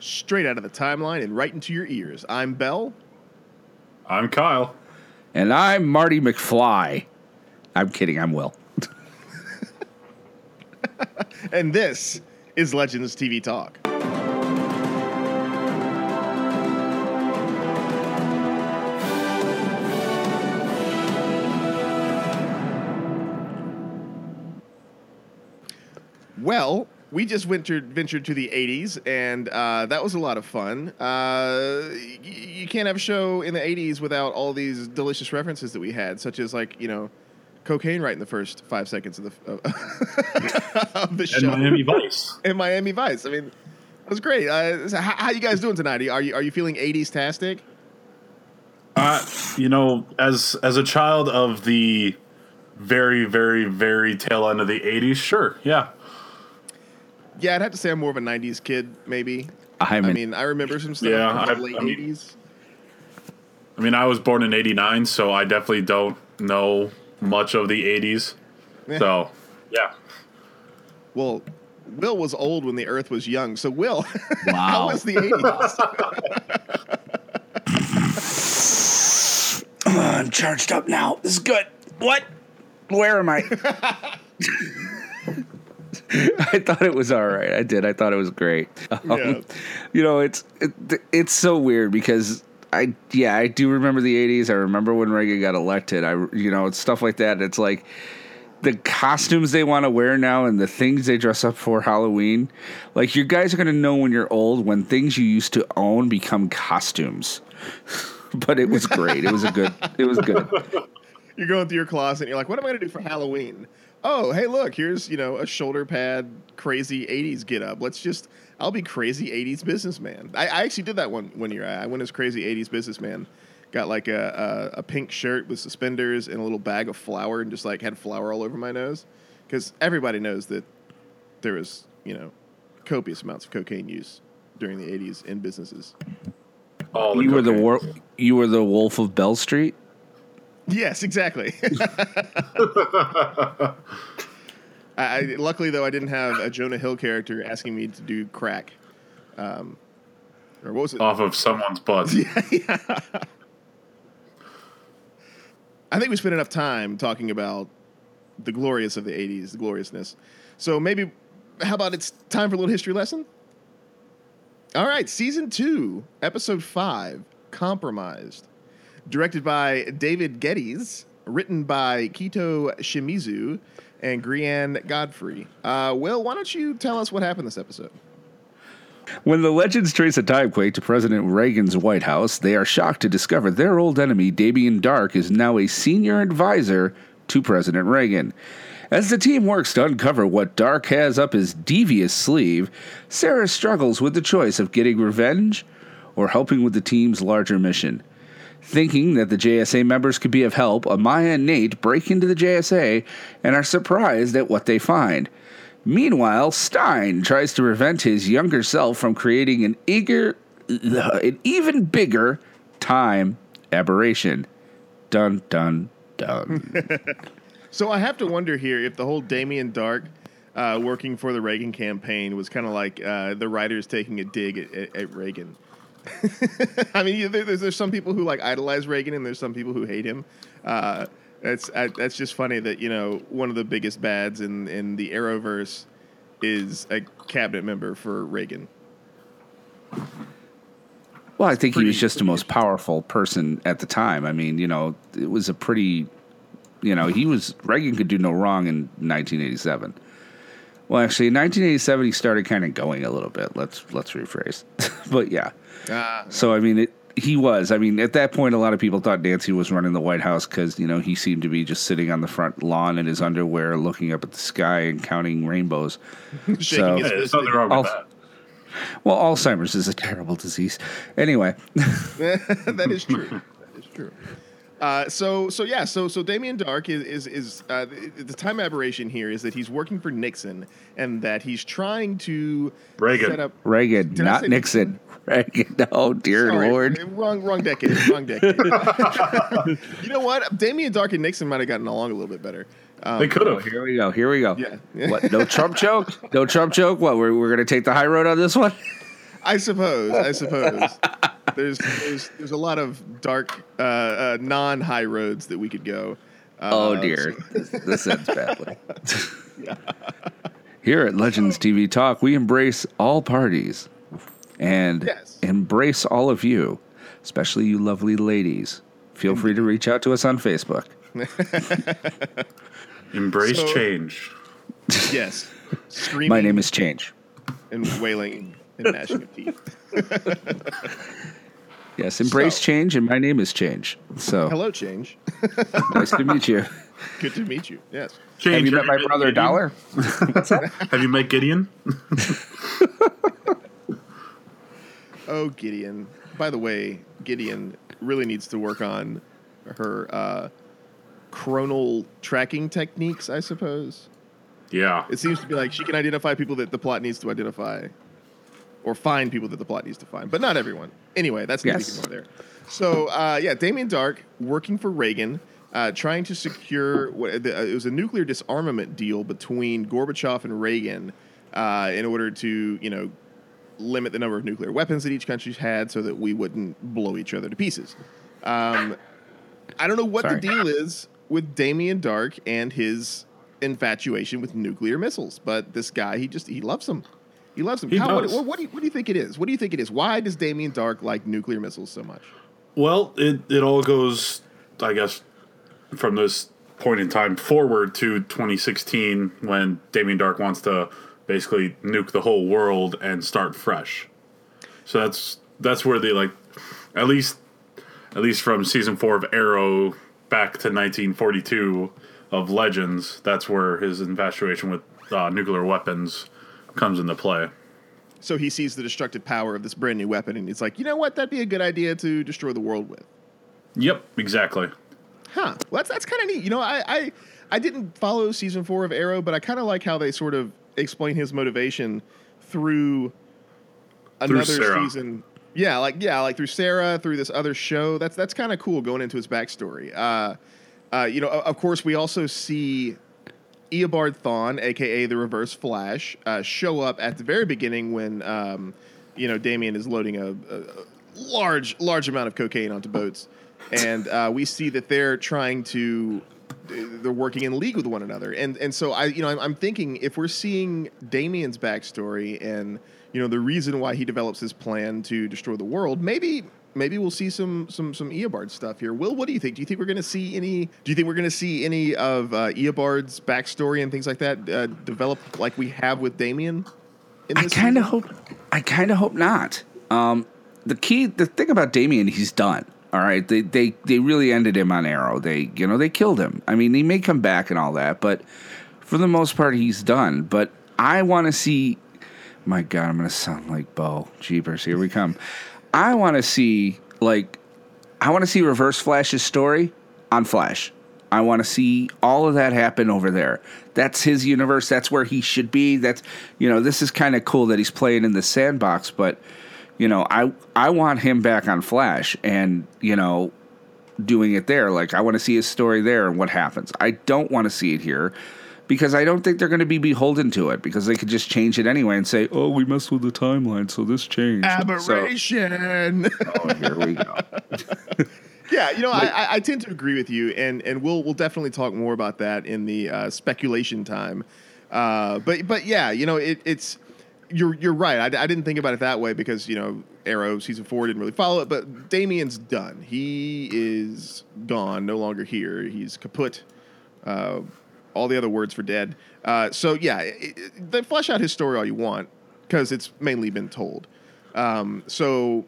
straight out of the timeline and right into your ears. I'm Bell. I'm Kyle. And I'm Marty McFly. I'm kidding, I'm Will. and this is Legends TV Talk. Well, we just ventured ventured to the 80s, and uh, that was a lot of fun. Uh, y- you can't have a show in the 80s without all these delicious references that we had, such as like you know, cocaine right in the first five seconds of the of the show. And Miami Vice. in Miami Vice. I mean, it was great. Uh, so how, how you guys doing tonight? Are you are you feeling 80s tastic? Uh, you know, as as a child of the very, very, very tail end of the '80s, sure, yeah. Yeah, I'd have to say I'm more of a 90s kid, maybe. I'm I mean, I remember some stuff Yeah, from the I- late I mean- 80s. I mean, I was born in '89, so I definitely don't know much of the '80s. Yeah. So, yeah. Well, Will was old when the Earth was young. So, Will, how Wow. was the 80s? I'm charged up now. This is good. What? Where am I? I thought it was all right. I did. I thought it was great. Um, Yeah. You know, it's it, it's so weird because I yeah I do remember the '80s. I remember when Reagan got elected. I you know it's stuff like that. It's like the costumes they want to wear now and the things they dress up for Halloween. Like you guys are gonna know when you're old when things you used to own become costumes. but it was great. It was a good. It was good. You're going through your closet and you're like, what am I going to do for Halloween? Oh, hey, look, here's, you know, a shoulder pad, crazy 80s get up. Let's just, I'll be crazy 80s businessman. I, I actually did that one, one year. I went as crazy 80s businessman. Got like a, a, a pink shirt with suspenders and a little bag of flour and just like had flour all over my nose. Because everybody knows that there was, you know, copious amounts of cocaine use during the 80s in businesses. All You were the cocaine. war- You were the Wolf of Bell Street. Yes, exactly. I, luckily, though, I didn't have a Jonah Hill character asking me to do crack. Um, or what was it? off of someone's butt. Yeah. I think we spent enough time talking about the glorious of the 80s, the gloriousness. So maybe, how about it's time for a little history lesson? All right, season two, episode five, Compromised. Directed by David Geddes, written by Keto Shimizu and Grainne Godfree. Uh, Will, why don't you tell us what happened this episode? When the legends trace a timequake to President Reagan's White House, they are shocked to discover their old enemy, Damien Darhk, is now a senior advisor to President Reagan. As the team works to uncover what Darhk has up his devious sleeve, Sarah struggles with the choice of getting revenge or helping with the team's larger mission. Thinking that the JSA members could be of help, Amaya and Nate break into the JSA and are surprised at what they find. Meanwhile, Stein tries to prevent his younger self from creating an eager, an even bigger time aberration. Dun dun dun. So I have to wonder here if the whole Damien Darhk uh, working for the Reagan campaign was kind of like uh, the writers taking a dig at, at, at Reagan. I mean, there, there's, there's some people who like idolize Reagan, and there's some people who hate him. Uh, that's I, that's just funny that you know one of the biggest bads in in the Arrowverse is a cabinet member for Reagan. well, I think he was just the most powerful person at the time. I mean, you know, it was a pretty, you know, he was Reagan could do no wrong in 1987. Well, actually, in 1987 he started kind of going a little bit. Let's let's rephrase. but yeah. Uh, So I mean, it, he was. I mean, at that point, a lot of people thought Nancy was running the White House because you know he seemed to be just sitting on the front lawn in his underwear, looking up at the sky and counting rainbows. shaking So- his Yeah, there's nothing wrong with that. Well, Alzheimer's is a terrible disease. Anyway, that is true. That is true. Uh, so so yeah so so Damien Darhk is is, is uh, the, the time aberration here is that he's working for Nixon and that he's trying to Reagan. set up Reagan, Did not say Nixon. Reagan. Oh dear Sorry, lord. wrong wrong decade wrong decade. you know what Damien Darhk and Nixon might have gotten along a little bit better. Um, They could Oh, have. here we go. Here we go. Yeah. What? No Trump joke. No Trump joke. What? We're we're gonna take the high road on this one. I suppose. I suppose. there's there's there's a lot of dark, uh, uh, non high roads that we could go. Uh, Oh dear, this, this ends badly. Here at Legends TV Talk, we embrace all parties and Yes. embrace all of you, especially you lovely ladies. Feel free to reach out to us on Facebook. Embrace So- change. Yes. Screaming My name is Change. And wailing and gnashing of teeth. Yes, embrace So- change, and my name is Change. So Hello, change. nice to meet you. Good to meet you. Yes. Change. Have you met my brother Gideon? Dollar? Have you met Gideon? Oh, Gideon. By the way, Gideon really needs to work on her uh, chronal tracking techniques, I suppose. Yeah. It seems to be like she can identify people that the plot needs to identify, or find people that the plot needs to find, but not everyone. Anyway, that's neither Yes. here there. So uh, yeah, Damien Darhk working for Reagan, uh, trying to secure what the, uh, it was a nuclear disarmament deal between Gorbachev and Reagan uh, in order to you know limit the number of nuclear weapons that each country had so that we wouldn't blow each other to pieces. Um, I don't know what Sorry. the deal is with Damien Darhk and his infatuation with nuclear missiles, but this guy, he just he loves them. He loves them. He what, what, what do you, what do you think it is? What do you think it is? Why does Damien Darhk like nuclear missiles so much? Well, it, it all goes, I guess, from this point in time forward to 2016 when Damien Darhk wants to basically nuke the whole world and start fresh. So that's that's where they like, at least at least from season four of Arrow back to 1942 of Legends. That's where his infatuation with uh, nuclear weapons comes into play. So he sees the destructive power of this brand new weapon, and he's like, you know what? That'd be a good idea to destroy the world with. Yep, exactly. Huh. Well, that's that's kind of neat. You know, I, I I didn't follow season four of Arrow, but I kind of like how they sort of explain his motivation through another Sarah. season. Yeah, like yeah, like through Sarah, through this other show. That's that's kind of cool going into his backstory. Uh, uh, you know, of course, we also see Eobard Thawne, aka the Reverse Flash, uh, show up at the very beginning when um, you know Damien is loading a, a large large amount of cocaine onto boats, and uh, we see that they're trying to they're working in league with one another, and and so I you know I'm, I'm thinking if we're seeing Damien's backstory and you know the reason why he develops his plan to destroy the world, maybe. Maybe we'll see some some some Eobard stuff here. Will, what do you think? Do you think we're going to see any? Do you think we're going to see any of uh, Eobard's backstory and things like that uh, develop like we have with Damien? In I kind of hope. I kind of hope not. Um, the key, the thing about Damien, he's done. All right, they they they really ended him on Arrow. They you know they killed him. I mean, he may come back and all that, but for the most part, he's done. But I want to see. My God, I'm gonna sound like Bo. Jeepers, here we come. I want to see like I want to see Reverse Flash's story on Flash. I want to see all of that happen over there. That's his universe. That's where he should be. That's you know, this is kind of cool that he's playing in the sandbox, but you know, I I want him back on Flash and, you know, doing it there. Like I want to see his story there and what happens. I don't want to see it here because I don't think they're going to be beholden to it because they could just change it anyway and say, "Oh, we messed with the timeline, so this changed." So- aberration. oh, here we go. Yeah, you know, I, I, I tend to agree with you, and and we'll we'll definitely talk more about that in the uh, speculation time. Uh, but but yeah, you know, it, it's you're you're right. I, I didn't think about it that way because you know Arrow season four didn't really follow it, but Damien's done. He is gone, no longer here. He's kaput. Uh, all the other words for dead. Uh, so yeah, it, it, they flesh out his story all you want because it's mainly been told. Um, so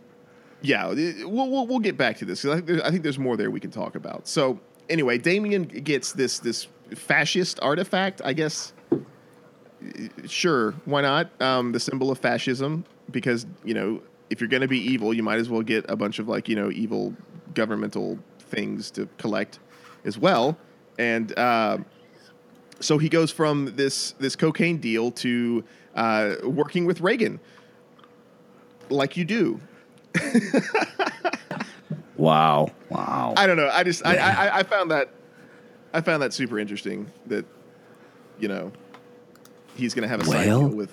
yeah, it- we'll, we'll, we'll get back to this. I think, I think there's more there we can talk about. So anyway, Damien gets this this fascist artifact. I guess. Sure, why not? Um, the symbol of fascism, because you know if you're going to be evil, you might as well get a bunch of like you know evil governmental things to collect as well. And uh, so he goes from this this cocaine deal to uh, working with Reagan, like you do. Wow. Wow. I don't know. I just I, I I found that I found that super interesting that you know he's gonna have a side Well, deal with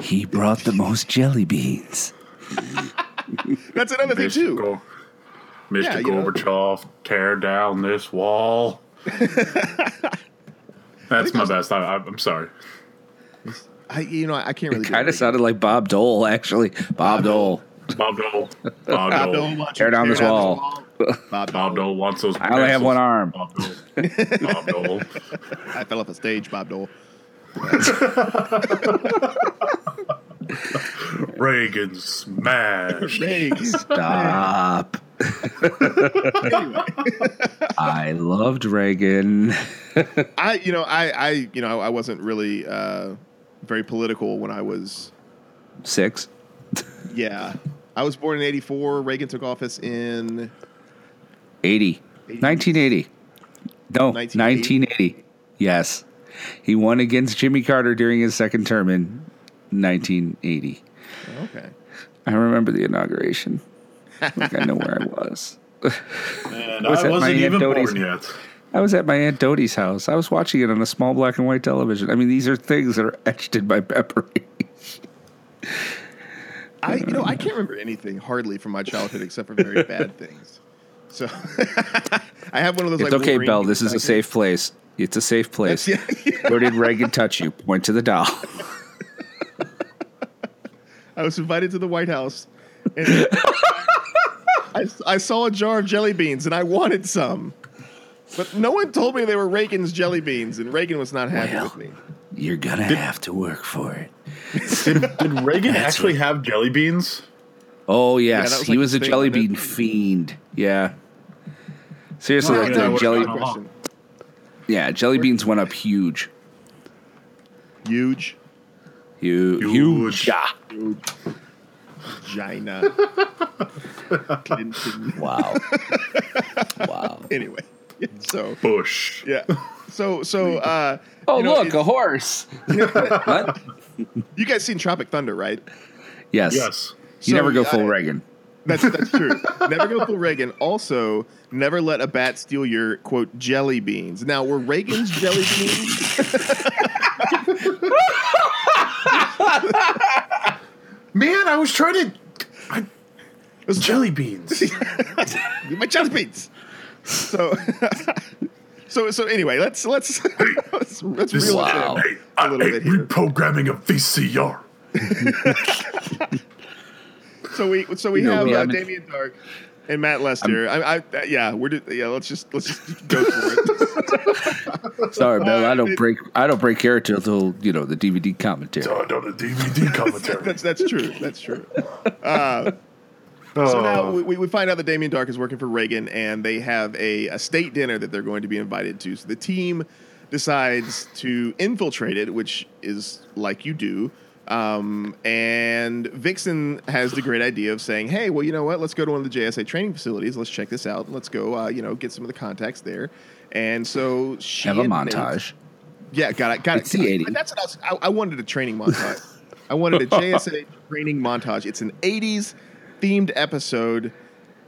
He brought the most jelly beans. That's another thing too. Go- Mr. Yeah, you know. Gorbachev, tear down this wall. That's my best. I, I'm sorry. I, you know, I can't really. do Kind of sounded like Bob Dole, actually. Bob Dole. Bob Dole. Bob Bob Dole. Dole Tear down this wall. Bob, Bob Dole wants those. I only have one arm. Bob Dole. Bob Dole. I fell off a stage. Bob Dole. Reagan smash. Thanks. Stop. Anyway, I loved Reagan. I, you know, I, I, you know, I wasn't really uh, very political when I was. Six. Yeah, I was born in '84. Reagan took office in 80. 1980. No, 1980? 1980. Yes. He won against Jimmy Carter during his second term in 1980. Okay. I remember the inauguration. Like I know where I was. And Was I wasn't even Dodie's- born yet. I was at my Aunt Dodie's house. I was watching it on a small black and white television. I mean, these are things that are etched in my memory. I, you know, I can't remember anything hardly from my childhood except for very bad things. So I have one of those. It's like okay, Wolverine Bell. This is a safe place. It's a safe place. here. Yeah, Where did Reagan touch you? Point to the doll. I was invited to the White House, and I, I saw a jar of jelly beans, and I wanted some. But no one told me they were Reagan's jelly beans, and Reagan was not happy Well. with me. You're gonna have to work for it. Did, did Reagan actually have jelly beans? Oh yes, that was he was a the thing, jelly wasn't it? bean fiend. Yeah. Seriously, Well, like yeah, the what jelly. Question. Yeah, jelly beans went up huge. Huge, Huge. Huge. Huge. Yeah. huge, vagina. Clinton. Wow. wow. Anyway, so Bush. yeah, so so. Uh, Oh you know, look, it- a horse. what? you guys seen Tropic Thunder, right? Yes. Yes. You So, never go full I- Reagan. That's that's true. never go full Reagan. Also, never let a bat steal your quote jelly beans. Now, were Reagan's jelly beans? Man, I was trying to. I, was jelly beans. my jelly beans. So, so so anyway, let's let's let's, let's This- reel Wow. it in a I little hate bit here. reprogramming of VCR. So we so we You know, have we uh, Damien Damien Darhk and Matt Lester. I, I yeah, we're just, yeah. Let's just let's just go for it. Sorry, Bill. I don't break. I don't break character until you know the DVD commentary. Oh, no, the DVD commentary. that's that's true. That's true. Uh, So now we, we find out that Damien Darhk is working for Reagan, and they have a, a state dinner that they're going to be invited to. So the team decides to infiltrate it, which is like you do. Um, and Vixen has the great idea of saying, "Hey, well, you know what? Let's go to one of the JSA training facilities. Let's check this out. Let's go, uh, you know, get some of the contacts there." And so she Have a and Nate- montage. yeah, got it. Got It's it. the 80s. That's what I, was, I, I wanted a training montage. I wanted a JSA training montage. It's an 80s themed episode.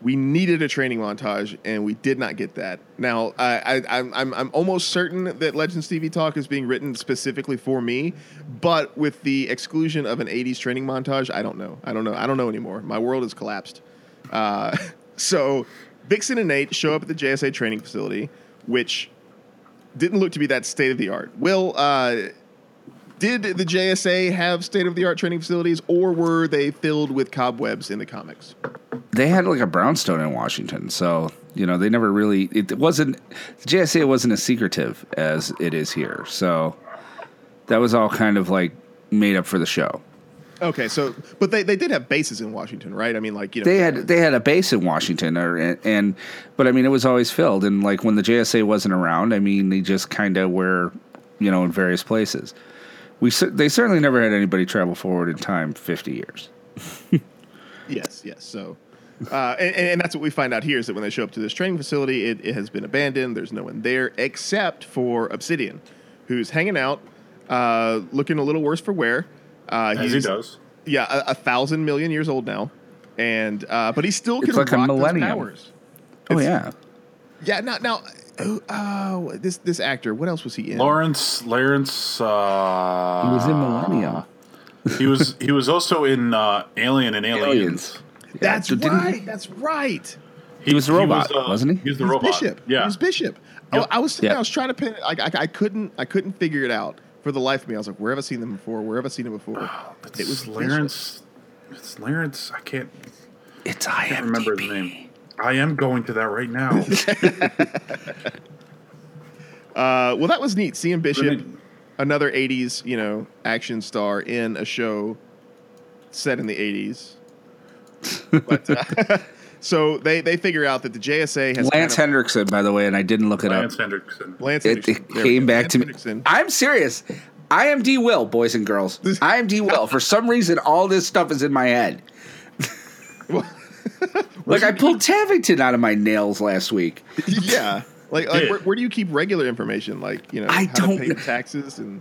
We needed a training montage, and we did not get that. Now, I, I'm, I'm, I'm almost certain that Legends TV Talk is being written specifically for me, but with the exclusion of an 80s training montage, I don't know. I don't know. I don't know anymore. My world has collapsed. Uh, so, Vixen and Nate show up at the JSA training facility, which didn't look to be that state of the art. Will, uh, did the JSA have state of the art training facilities, or were they filled with cobwebs in the comics? They had like a brownstone in Washington, so you know they never really. It wasn't the JSA wasn't as secretive as it is here, so that was all kind of like made up for the show. Okay, so but they, they did have bases in Washington, right? I mean, like you know, They had they had a base in Washington, or and, and but I mean it was always filled, and like when the JSA wasn't around, I mean they just kind of were, you know, in various places. We they certainly never had anybody travel forward in time fifty years. yes, yes. So, uh, and, and that's what we find out here is that when they show up to this training facility, it, it has been abandoned. There's no one there except for Obsidian, who's hanging out, uh, looking a little worse for wear. Uh, As he does. Yeah, a, a thousand million years old now, and uh, but he still It's can like a rock those millennium. powers. Oh It's- yeah, Yeah, now now, oh, oh, this this actor. What else was he in? Lawrence, Lawrence, uh. he was in Millennium. He was he was also in uh, Alien and Aliens. Aliens. That's so didn't- right. That's right. He was a robot, wasn't he? He was the He was robot. Bishop. Yeah. He was Bishop. Yep. Oh, I was Yeah. I was trying to pin it. I, I, I couldn't I couldn't figure it out for the life of me. I was like, where have I seen them before? Where have I seen them before? It's it was Lawrence. It's Lawrence. I can't, It's I can't remember his name. I am going to that right now. Uh, well, that was neat seeing Bishop, another '80s you know action star in a show set in the '80s. But, uh, so they they figure out that the JSA has Lance kind of, Henriksen, by the way, and I didn't look it up. Lance up. Henriksen. Lance It, it came back Lance to me. Henriksen. I'm serious. I am D. Will, boys and girls. I am D. Will. For some reason, all this stuff is in my head. Like I pulled Tavington out of my nails last week. yeah. Like, like Yeah. where, where do you keep regular information? Like, you know, I how don't to pay taxes and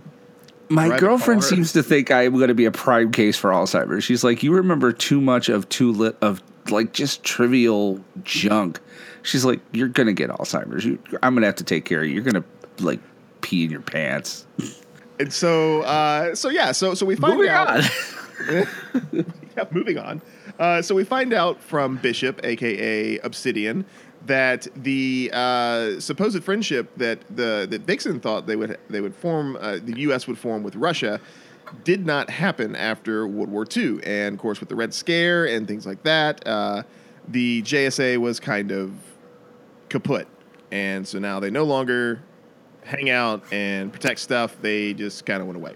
My Drive girlfriend car. seems to think I'm going to be a prime case for Alzheimer's. She's like, "You remember too much of too lit of like just trivial junk." She's like, "You're going to get Alzheimer's. You, I'm going to have to take care of you. You're going to like pee in your pants." and so uh, so yeah. So so we find Moving out. yeah, moving on. Uh, so we find out from Bishop, aka Obsidian, that the uh, supposed friendship that the that Vixen thought they would they would form, uh, the U.S. would form with Russia, did not happen after World War II, and of course with the Red Scare and things like that, uh, the JSA was kind of kaput, and so now they no longer hang out and protect stuff. They just kind of went away,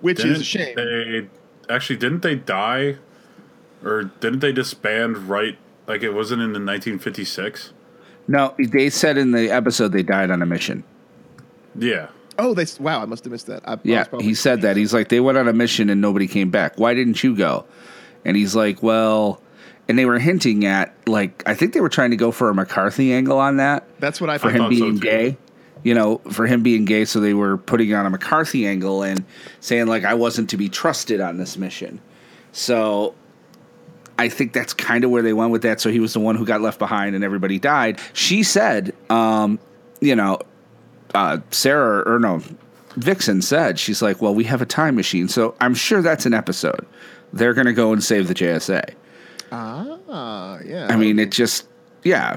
which is a shame. They actually didn't they die, or didn't they disband right? Like it wasn't in the 1956. No, they said in the episode they died on a mission. Yeah. Oh, they wow! I must have missed that. I, I Yeah, was probably- he said that. He's like, they went on a mission and nobody came back. Why didn't you go? And he's like, well, and they were hinting at like I think they were trying to go for a McCarthy angle on that That's what I for thought. him thought so, being gay. You know, for him being gay, so they were putting on a McCarthy angle and saying like I wasn't to be trusted on this mission. So I think that's kind of where they went with that. So he was the one who got left behind and everybody died. She said, um, you know, uh, Sarah or no, Vixen said, she's like, well, we have a time machine. So I'm sure that's an episode. They're going to go and save the JSA. Ah, yeah. I mean, it just, yeah.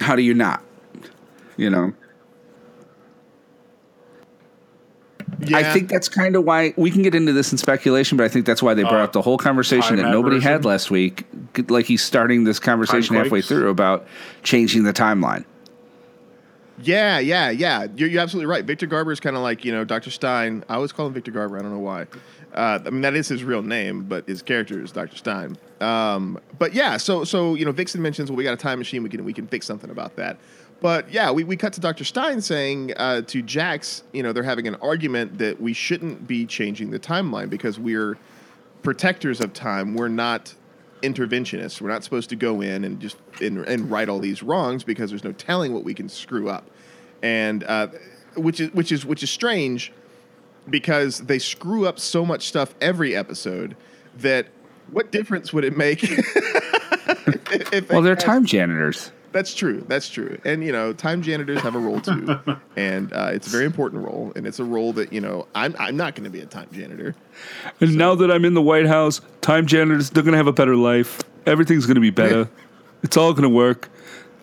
How do you not? You know? I think that's kind of why we can get into this in speculation, but I think that's why they brought Uh, up the whole conversation that nobody had last week. Like he's starting this conversation halfway through about changing the timeline. Yeah, yeah, yeah. You're, you're absolutely right. Victor Garber is kind of like you know Dr. Stein. I always call him Victor Garber. I don't know why. Uh, I mean that is his real name, but his character is Dr. Stein. Um, but yeah, so so you know Vixen mentions well we got a time machine. We can we can fix something about that. But yeah, we, we cut to Dr. Stein saying uh, to Jax, you know, they're having an argument that we shouldn't be changing the timeline because we're protectors of time. We're not interventionists. We're not supposed to go in and just and, and right all these wrongs because there's no telling what we can screw up, and uh, which is which is which is strange because they screw up so much stuff every episode that what difference would it make? if- if Well, they they're time janitors. That's true. That's true. And you know, time janitors have a role too, and uh, it's a very important role. And it's a role that you know, I'm I'm not going to be a time janitor. And now that I'm in the White House, time janitors, they're going to have a better life. Everything's going to be better. it's all going to work.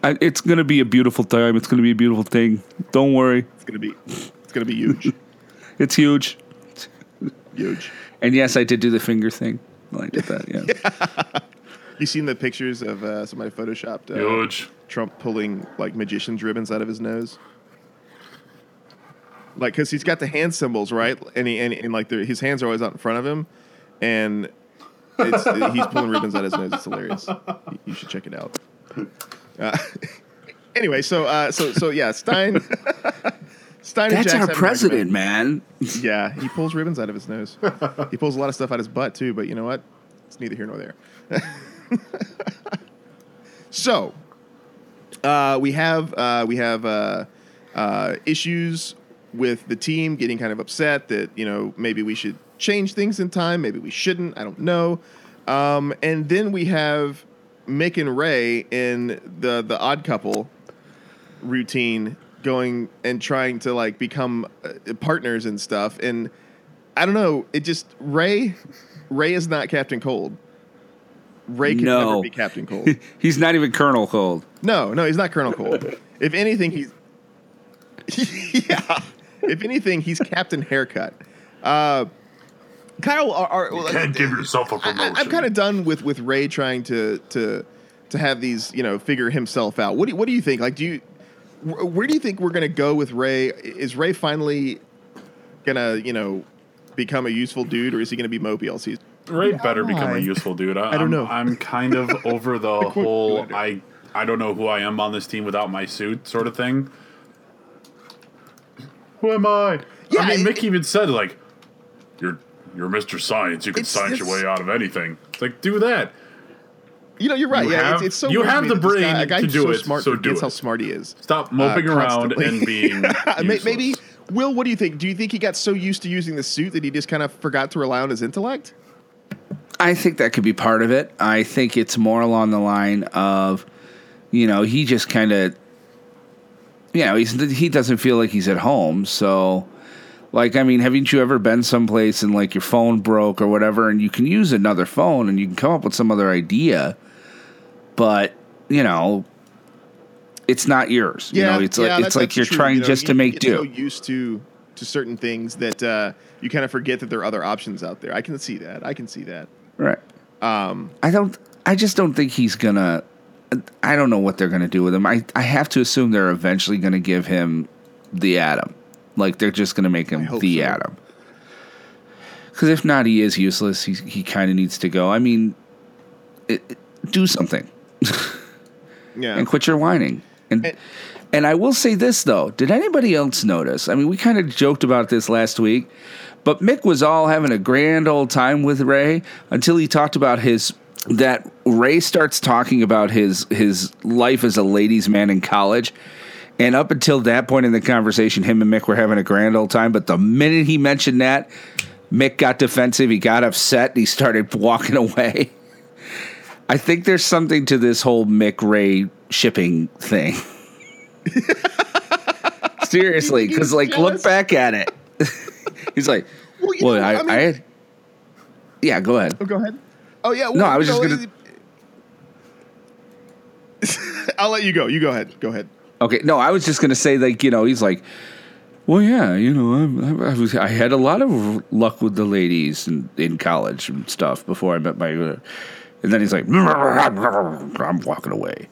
I, it's going to be a beautiful time. It's going to be a beautiful thing. Don't worry. It's going to be it's going to be huge, It's huge. huge. And yes, I did do the finger thing. I did that, yeah. You seen the pictures of uh, somebody photoshopped uh, Huge. Trump pulling like magician's ribbons out of his nose? Like, because he's got the hand symbols, right? And he and, and like the, his hands are always out in front of him, and it's, he's pulling ribbons out of his nose. It's hilarious. You- should check it out. Uh, anyway, so uh, so so yeah, Stein. Stein That's our president, man. Yeah, he pulls ribbons out of his nose. he pulls a lot of stuff out of his butt too, but you know what? It's neither here nor there. so, uh, we have uh, we have uh, uh, issues with the team getting kind of upset that you know maybe we should change things in time, maybe we shouldn't. I don't know. Um, and then we have Mick and Ray in the the Odd Couple routine, going and trying to like become uh, partners and stuff. And I don't know. It just Ray. Ray is not Captain Cold. Ray can No. never be Captain Cold. He's not even Colonel Cold. No, no, he's not Colonel Cold. If anything, he's yeah. If anything, he's Captain Haircut. Uh, Kyle, are, are, You can't give yourself a promotion. I, am kind of done with with Ray trying to to to have these you know figure himself out. What do what do you think? Like, do you where do you think we're gonna go with Ray? Is Ray finally gonna you know become a useful dude, or is he gonna be mopey all season? Ray better become a useful dude. I, I don't I'm- know. I'm kind of over the whole. I I don't know who I am on this team without my suit sort of thing. Who am I? Yeah, I mean, it- Mick even said like, "You're you're Mr. Science. You can It's- science your way out of anything." It's like do that. You know, you're right. You yeah, have- it's, it's so you have the guy- brain a guy to do so it, smart so do how smart he is. Stop moping Uh, around and being Maybe Will, what do you think? Do you think he got so used to using the suit that he just kind of forgot to rely on his intellect? I think that could be part of it. I think it's more along the line of, you know, he just kind of, you know, he's he doesn't feel like he's at home. So, like, I mean, haven't you ever been someplace and like your phone broke or whatever, and you can use another phone and you can come up with some other idea, but you know, it's not yours. you know, it's yeah, like it's like you're true. trying You know, just you- to make do. So used to to certain things that uh, you kind of forget that there are other options out there. I can see that. I can see that. Right. Um, I don't. I just don't think he's gonna. I don't know what they're gonna do with him. I I have to assume they're eventually gonna give him the Atom. Like they're just gonna make him the so. Atom. Because if not, he is useless. He he kind of needs to go. I mean, it, it- do something Yeah. and quit your whining. And And- and I will say this though, did anybody else notice? I mean, we kind of joked about this last week, but Mick was all having a grand old time with Ray until he talked about his that Ray starts talking about his his life as a ladies' man in college. And up until that point in the conversation, him and Mick were having a grand old time. But the minute he mentioned that, Mick got defensive. He got upset. And he started walking away. I think there's something to this whole Mick Ray shipping thing. Seriously, because like jealous? look back at it. He's like, Well, well, know, I, I mean- I had, yeah, go ahead. Oh, go ahead. Oh yeah. No, I was just know, I'll let you go. You go ahead. Go ahead. Okay, no, I was just gonna say like you know he's like, well, yeah, you know, I, I, was I had a lot of luck with the ladies in, in college and stuff before I met my, uh, and then he's like, I'm walking away.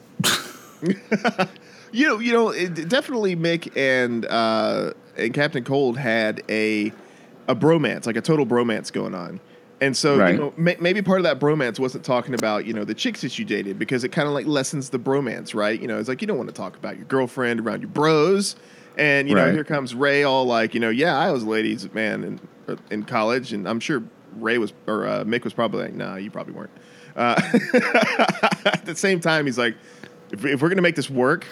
You know, you know, it, definitely Mick and uh, and Captain Cold had a a bromance, like a total bromance going on. And so, Right. you know, may, maybe part of that bromance wasn't talking about, you know, the chicks that you dated because it kind of like lessens the bromance, right? You know, it's like you don't want to talk about your girlfriend around your bros. And, you know, here comes Ray all like, you know, yeah, I was a ladies man in, in college. And I'm sure Ray was, or uh, Mick was probably like, nah, you probably weren't. Uh, at the same time, he's like, if, if we're going to make this work,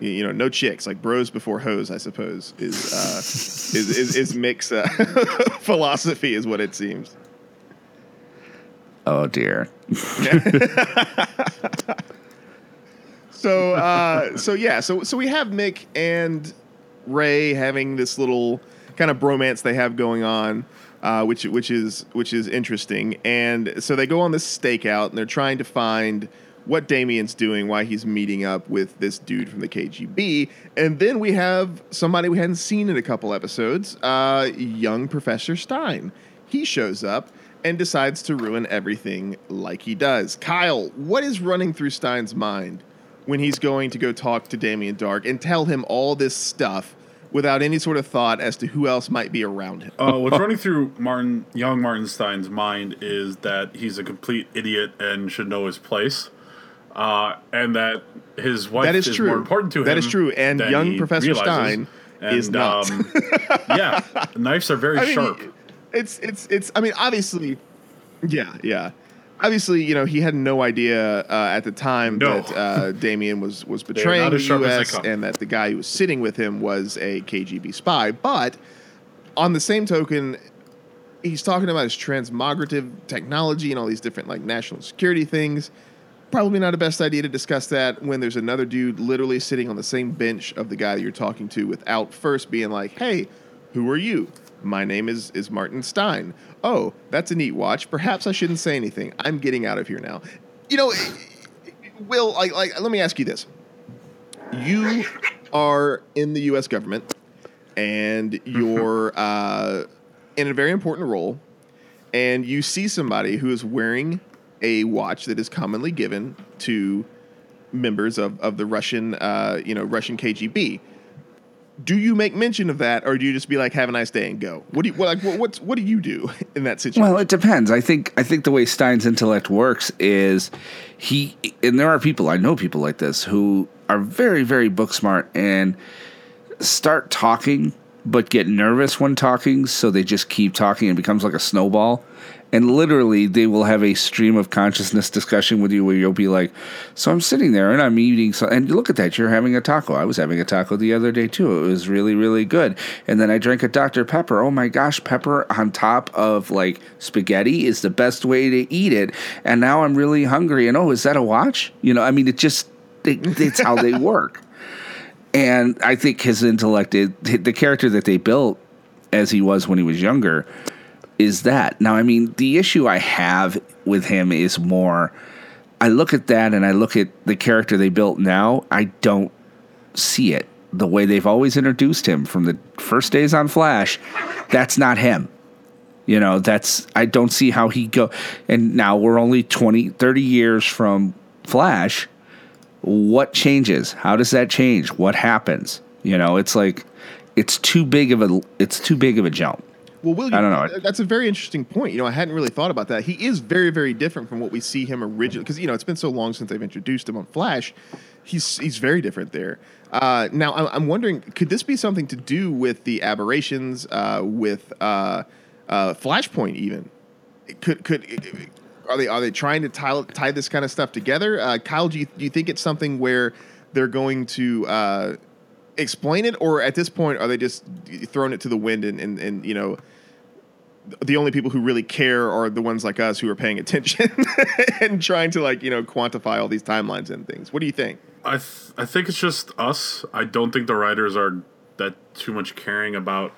you know, no chicks, like bros before hoes, I suppose, is uh, is, is is Mick's uh, philosophy, is what it seems. Oh dear. So uh, so yeah, so so we have Mick and Ray having this little kind of bromance they have going on, uh, which which is which is interesting. And so they go on this stakeout and they're trying to find what Damien's doing, why he's meeting up with this dude from the KGB. And then we have somebody we hadn't seen in a couple episodes, uh, young Professor Stein. He shows up and decides to ruin everything like he does. Kyle, what is running through Stein's mind when he's going to go talk to Damien Darhk and tell him all this stuff without any sort of thought as to who else might be around him? Uh, what's running through Martin, young Martin Stein's mind is that he's a complete idiot and should know his place, uh, and that his wife That is is true. more important to him. That is true, and young Professor realizes. Stein is not. Um, yeah, knives are very I mean, sharp. It's it's it's. I mean, obviously, yeah, yeah. Obviously, you know, he had no idea uh, at the time No. that uh, Damien was was betraying the as sharp as they U.S. and that the guy who was sitting with him was a KGB spy. But on the same token, he's talking about his transmogrative technology and all these different like national security things. Probably not a best idea to discuss that when there's another dude literally sitting on the same bench of the guy that you're talking to without first being like, hey, Who are you? My name is is Martin Stein. Oh, that's a neat watch. Perhaps I shouldn't say anything. I'm getting out of here now. You know, Will, like, like let me ask you this. You are in the U.S. government, and you're uh, in a very important role, and you see somebody who is wearing a watch that is commonly given to members of, of the Russian, uh, you know, Russian KGB. Do you make mention of that, or do you just be like, "Have a nice day" and go? What do you what, like? What, what's what do you do in that situation? Well, it depends. I think I think the way Stein's intellect works is he and there are people I know people like this who are very very book smart and start talking but get nervous when talking, so they just keep talking and it becomes like a snowball. And literally, they will have a stream of consciousness discussion with you where you'll be like, So I'm sitting there and I'm eating, so, and look at that, you're having a taco. I was having a taco the other day too. It was really, really good. And then I drank a Dr. Pepper. Oh my gosh, pepper on top of like spaghetti is the best way to eat it. And now I'm really hungry. And oh, is that a watch? You know, I mean, it just, it, it's how they work. And I think his intellect, the character that they built as he was when he was younger, is that. Now, I mean, the issue I have with him is more. I look at that and I look at the character they built now. I don't see it the way they've always introduced him from the first days on Flash. That's not him. You know, that's I don't see how he go and now we're only 20 30 years from Flash. What changes? How does that change? What happens? You know, it's like it's too big of a it's too big of a jump. Well, Will, I don't know. That's a very interesting point. You know, I hadn't really thought about that. He is very, very different from what we see him originally. Because you know, it's been so long since they've introduced him on Flash. He's he's very different there. Uh, now, I'm, I'm wondering, could this be something to do with the aberrations uh, with uh, uh Flashpoint? Even could could are they are they trying to tie tie this kind of stuff together? Uh, Kyle, do you, do you think it's something where they're going to uh, explain it, or at this point are they just throwing it to the wind and, and, and you know? the only people who really care are the ones like us who are paying attention and trying to like you know quantify all these timelines and things. What do you think? I th- I think it's just us. I don't think the writers are that too much caring about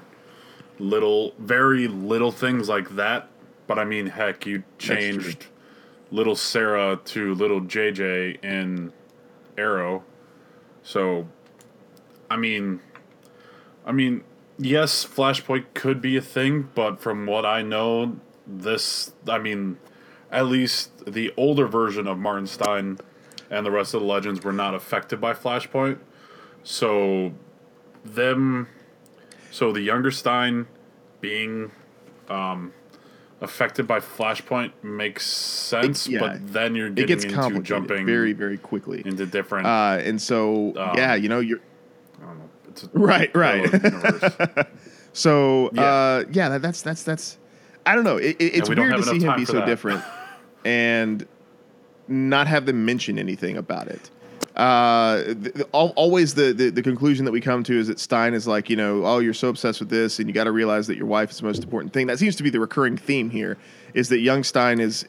little, very little things like that. But I mean, heck, you changed little Sarah to little JJ in Arrow, so I mean, I mean, yes, Flashpoint could be a thing, but from what I know, this, I mean, at least the older version of Martin Stein and the rest of the legends were not affected by Flashpoint. So, them, so the younger Stein being um, affected by Flashpoint makes sense, It- yeah. but then you're It getting gets into jumping very very quickly. into different. Uh, and so Um, yeah, you know you're I don't know. Right right. so Yeah. uh, yeah, that, that's that's that's I don't know. It, it- it's we weird to see him be so that. different and not have them mention anything about it. Uh, the, always the, the the conclusion that we come to is that Stein is like, you know, oh, you're so obsessed with this, and you got to realize that your wife is the most important thing. That seems to be the recurring theme here. Is that young Stein is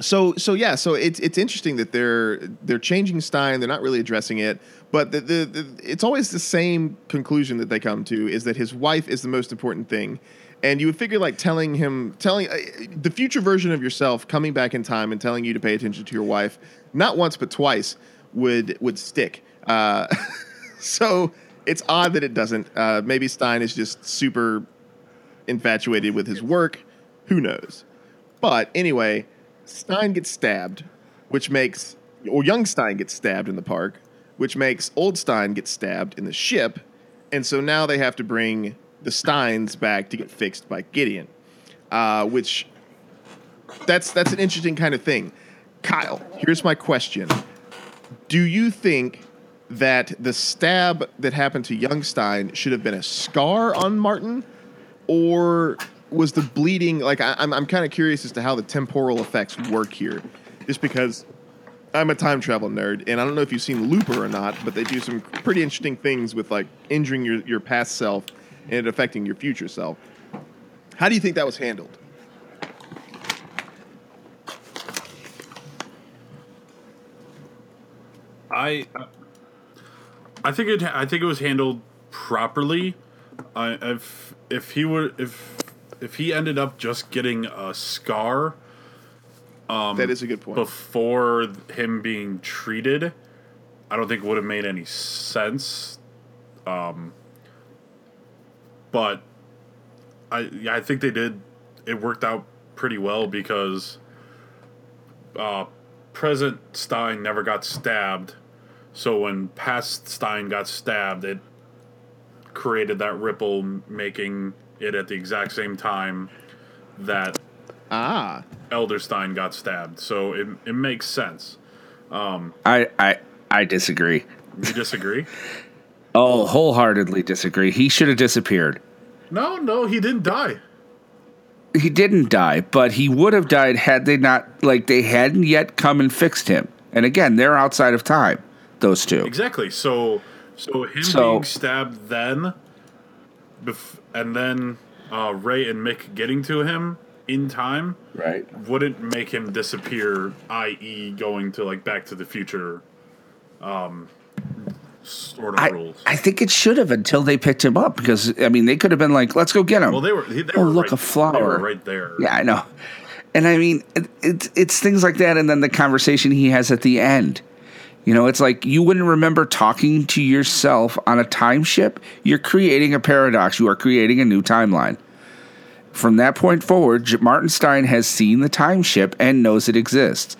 so so yeah so it's it's interesting that they're they're changing Stein they're not really addressing it but the, the, the it's always the same conclusion that they come to is that his wife is the most important thing And you would figure like telling him, telling uh, the future version of yourself coming back in time and telling you to pay attention to your wife, not once but twice, would would stick. Uh, so it's odd that it doesn't. Uh, maybe Stein is just super infatuated with his work. Who knows? But anyway, Stein gets stabbed, which makes, or young Stein gets stabbed in the park, which makes old Stein get stabbed in the ship. And so now they have to bring the Steins back to get fixed by Gideon, uh, which that's that's an interesting kind of thing. Kyle, here's my question: Do you think that the stab that happened to Youngstein should have been a scar on Martin, or was the bleeding like I, I'm I'm kind of curious as to how the temporal effects work here, just because I'm a time travel nerd and I don't know if you've seen Looper or not, but they do some pretty interesting things with like injuring your your past self and it affecting your future self. How do you think that was handled? I I think it I think it was handled properly. I if if he would if if he ended up just getting a scar that is a good point. before him being treated, I don't think it would have made any sense. Um, but I I think they did. It worked out pretty well because uh, present Stein never got stabbed. So when past Stein got stabbed, it created that ripple, making it at the exact same time that ah, Elderstein got stabbed. So it, it makes sense. Um, I I I disagree. You disagree? Oh, wholeheartedly disagree. He should have disappeared. no, no, he didn't die. He didn't die, but he would have died had they not like they hadn't yet come and fixed him. And again, they're outside of time. Those two. Exactly. So, so him So- being stabbed then, bef- and then uh, Ray and Mick getting to him in time Right. wouldn't make him disappear. I.e., going to like Back to the Future, um, sort of I, rules. I think it should have until they picked him up because I mean they could have been like, let's go get him. well, they were. They Oh, were look, right, a flower. They were right there. Yeah, I know. And I mean, it, it's it's things like that, and then the conversation he has at the end. You know, it's like you wouldn't remember talking to yourself on a time ship. You're creating a paradox. You are creating a new timeline. From that point forward, Martin Stein has seen the time ship and knows it exists.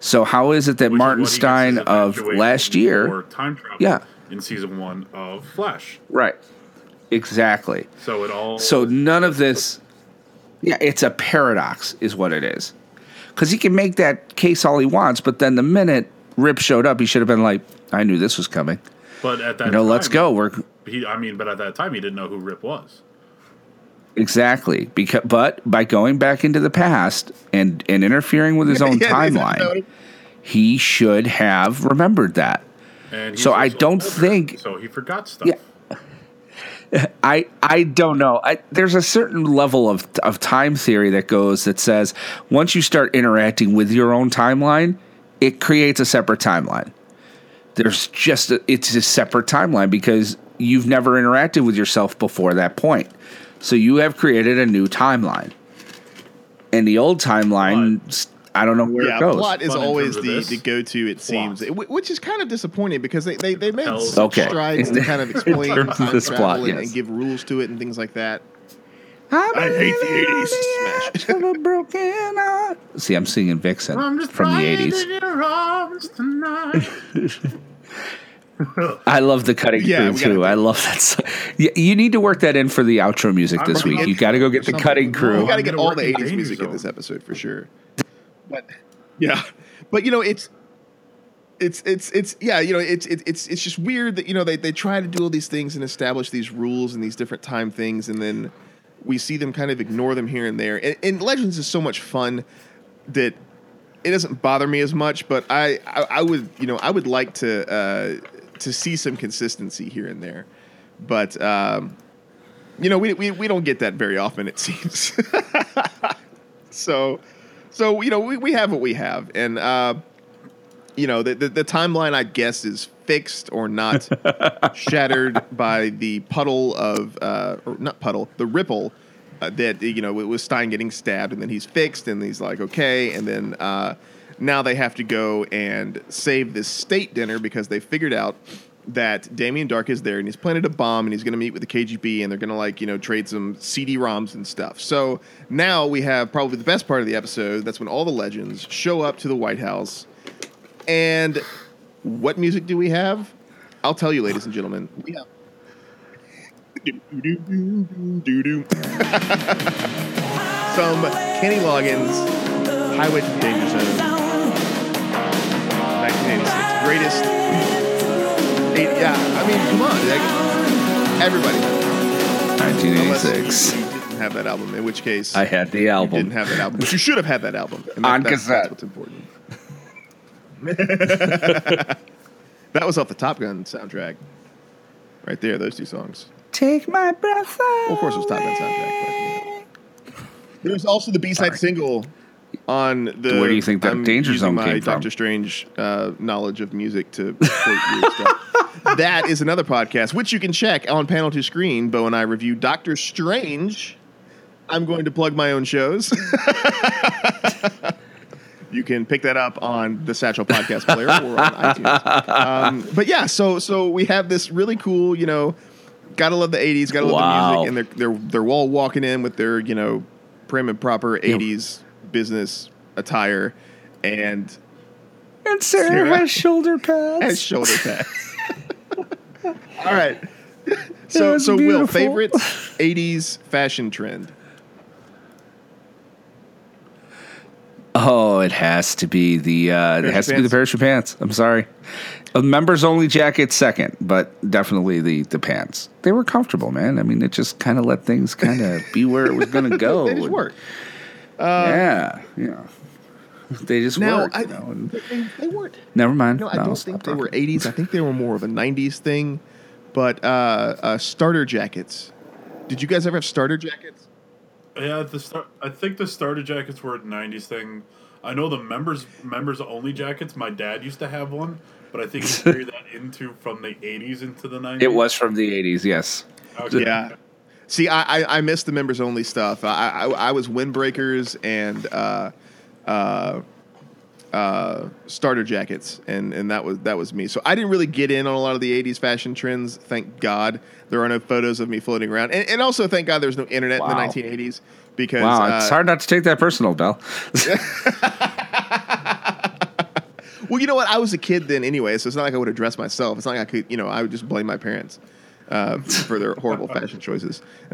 So how is it that Which Martin what he gets Stein of last year? for time travel. Yeah. In season one of Flash, Right. Exactly. so it all. So none of this, yeah, it's a paradox, is what it is. Because he can make that case all he wants, but then the minute Rip showed up, he should have been like, "I knew this was coming." but at that You know, time, let's go. We're He, I mean, but at that time, he didn't know who Rip was. exactly because, but by going back into the past and and interfering with his own Yeah, timeline, he should have remembered that. And So I don't older, think- so. He forgot stuff. Yeah. I I don't know. I, there's a certain level of of time theory that goes that says once you start interacting with your own timeline, it creates a separate timeline. There's just a, it's a separate timeline because you've never interacted with yourself before that point. So you have created a new timeline. And the old timeline, I don't know where yeah, it goes. plot is Fun always the, the go-to. It seems, Plot. Which is kind of disappointing because they they, they made Hell. such Okay. strides to kind of explain terms time this travel plot, and, and give rules to it and things like that. I hate the 80s. Smash. broken heart. See, I'm singing Vixen I'm just from the 80s. in your arms. I love the cutting Yeah, crew too. I love that. Song. You, you need to work that in for the outro music I'm this week. on You got to go get the cutting crew. We crew. got to get gonna all the 80s danger music in this episode for sure. But yeah, but you know it's it's it's it's yeah you know it's it's it's it's just weird that you know they they try to do all these things and establish these rules and these different time things and then we see them kind of ignore them here and there. And, and Legends is so much fun that it doesn't bother me as much. But I I, I would you know I would like to uh, to see some consistency here and there. But um, you know we, we we don't get that very often it seems. so so you know we, we have what we have and uh, you know the, the the timeline I guess is fixed or not shattered by the puddle of uh, or not puddle the ripple uh, that you know it was Stein getting stabbed, and then he's fixed, and he's like okay, and then uh, now they have to go and save this state dinner because they figured out that Damien Darhk is there and he's planted a bomb and he's going to meet with the KGB and they're going to like you know trade some CD-ROMs and stuff. So now we have probably the best part of the episode. That's when all the legends show up to the White House, and what music do we have? I'll tell you, ladies and gentlemen. We have. Some Kenny Loggins, Highway to the Danger Zone, 1986, greatest. Eight, yeah, I mean, come on, like, everybody. Unless you, 1986. you didn't have that album, in which case I had the you album. didn't have that album, but you should have had that album and On that's, cassette. That's what's important. that was off the Top Gun soundtrack, right there. Those two songs. Take my breath away. Well, of course, it was Top Gun soundtrack. But, There was also the B-side single on the. Where do you think that I'm Danger Zone my came from? Doctor Strange uh, knowledge of music to quote weird stuff. That is another podcast, which you can check on Panel to Screen. Bo and I review Doctor Strange. I'm going to plug my own shows. you can pick that up on the Satchel Podcast Player or on iTunes. Um, but yeah, so so we have this really cool, you know, gotta love the '80s, gotta love the music, and they're they're they're all walking in with their you know prim and proper '80s business attire and And Sarah, Sarah. has shoulder pads. and shoulder pads. all right. So so Will beautiful. favorite '80s fashion trend. Oh, it has to be the uh, it Parachute has to be the pants? parachute pants. I'm sorry, a members only jacket second, but definitely the the pants. They were comfortable, man. I mean, it just kind of let things kind of be where it was going to go. They just work. yeah, yeah. They just Now work. I, you know, and- they, they weren't. never mind. No, I No, don't stop think they were 80s. I think they were more of a 90s thing. But uh, uh, starter jackets. Did you guys ever have starter jackets? Yeah, the start. I think the starter jackets were a '90s thing. I know the members members only jackets. My dad used to have one, but I think he carried that into from the '80s into the '90s. It was from the '80s. Yes. Okay. Yeah. See, I, I, I missed the members only stuff. I, I, I was windbreakers and uh, uh, uh, starter jackets, and, and that was that was me. So I didn't really get in on a lot of the '80s fashion trends. Thank God there are no photos of me floating around, and, and also thank God there's no internet Wow. in the 1980s because Wow, uh, it's hard not to take that personal, Bell. Well, you know what? I was a kid then anyway, so it's not like I would address myself. It's not like I could, you know, I would just blame my parents uh, for their horrible fashion choices.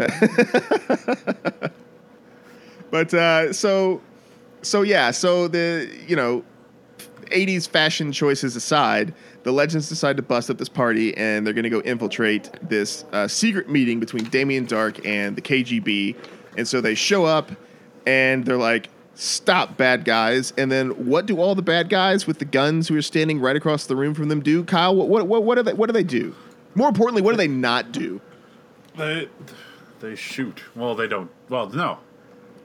but uh, so, so yeah, so the you know, '80s fashion choices aside, the legends decide to bust up this party, and they're going to go infiltrate this uh, secret meeting between Damien Darhk and the KGB. And so they show up, and they're like, "Stop, bad guys!" And then what do all the bad guys with the guns who are standing right across the room from them do? Kyle, what what what, what do they what do they do? More importantly, what do they not do? They they shoot. Well, they don't. Well, no,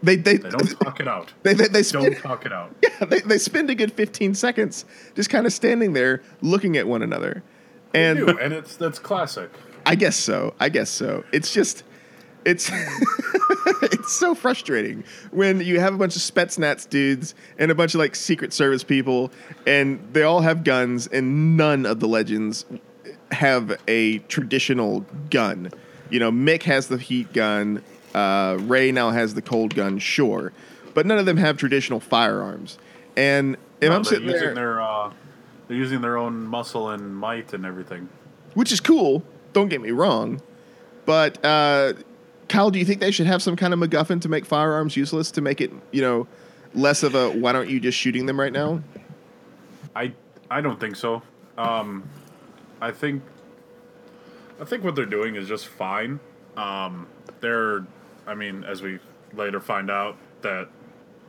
They they they don't talk it out. they they, they Don't spend, talk it out. yeah, they, they spend a good 15 seconds just kind of standing there looking at one another. And and it's that's classic. I guess so. I guess so. It's just, it's, it's so frustrating when you have a bunch of Spetsnaz dudes and a bunch of like Secret Service people, and they all have guns, and none of the legends have a traditional gun. You know, Mick has the heat gun. Uh, Ray now has the cold gun. Sure, but none of them have traditional firearms. And if No, I'm sitting using there, their uh, they're using their own muscle and might and everything. which is cool. Don't get me wrong, but uh, Kyle, do you think they should have some kind of MacGuffin to make firearms useless to make it, you know, less of a why don't you just shooting them right now? I I don't think so. Um, I think I think what they're doing is just fine. Um, they're, I mean, as we later find out that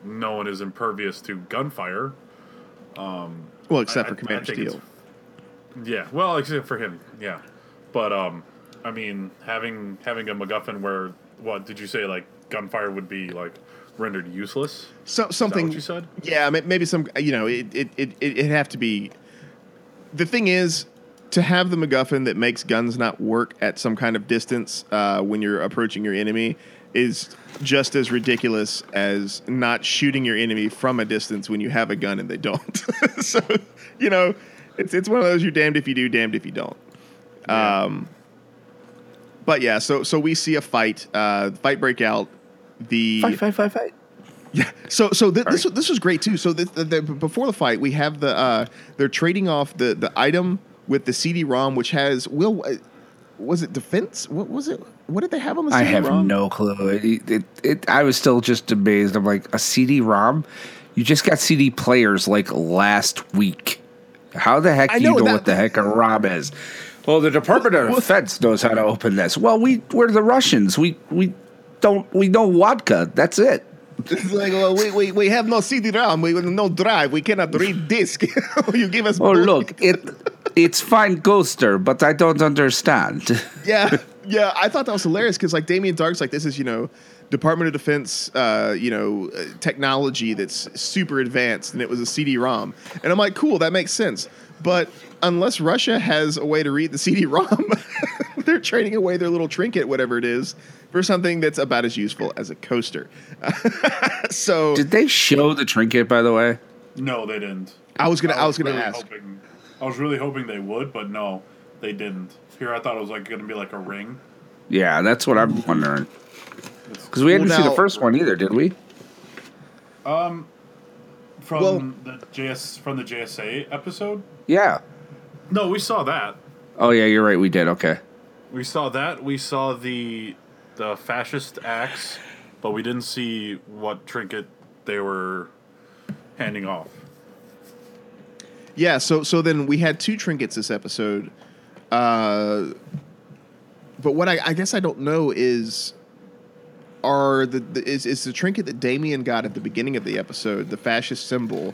no one is impervious to gunfire. Well, except I- for Commander Steel. Yeah, well, except for him, yeah. But um, I mean, having having a MacGuffin where what did you say? Like gunfire would be like rendered useless. So Is something. that what you said? Yeah, maybe some. You know, it it it it it'd have to be. The thing is, to have the MacGuffin that makes guns not work at some kind of distance uh, when you're approaching your enemy is just as ridiculous as not shooting your enemy from a distance when you have a gun and they don't. so, you know, it's it's one of those you're damned if you do, damned if you don't. Um, but yeah, so so we see a fight, uh, fight break out. The Fight, fight, fight, fight. yeah. So so th- this this was great too. So the, the, the, before the fight, we have the uh, they're trading off the the item with the CD-ROM, which has Will. Uh, was it defense? What was it? What did they have on the I CD-ROM? I have no clue. It, it, it, I was still just amazed. I'm like, a CD-ROM? You just got CD players like last week. How the heck I do you know know that- what the heck a ROM is? Well, the Department of Defense knows how to open this. Well, we we're the Russians. We we don't we know vodka. That's it. It's like, well, we, we, we have no CD-ROM. We no drive. We cannot read disc. you give us. Oh, bull- look, it it's fine, Ghoster, but I don't understand. yeah, yeah. I thought that was hilarious because like Damien Darhk's like this is you know Department of Defense uh, you know uh, technology that's super advanced and it was a CD-ROM and I'm like cool that makes sense but unless Russia has a way to read the CD-ROM they're trading away their little trinket whatever it is for something that's about as useful as a coaster so Did they show the trinket, by the way? No, they didn't. I was gonna I was gonna really ask Hoping, I was really hoping they would, but no, they didn't. Here, I thought it was like going to be like a ring. Yeah, that's what I'm wondering. Because we didn't Well, see the first one either, did we? Um, From Well- the JS from the JSA episode. Yeah. No, we saw that. Oh yeah, you're right. We did. Okay. We saw that. We saw the the fascist axe, but we didn't see what trinket they were handing off. Yeah, so so then we had two trinkets this episode. Uh, but what I, I guess I don't know is are the, the is, is the trinket that Damien got at the beginning of the episode, the fascist symbol,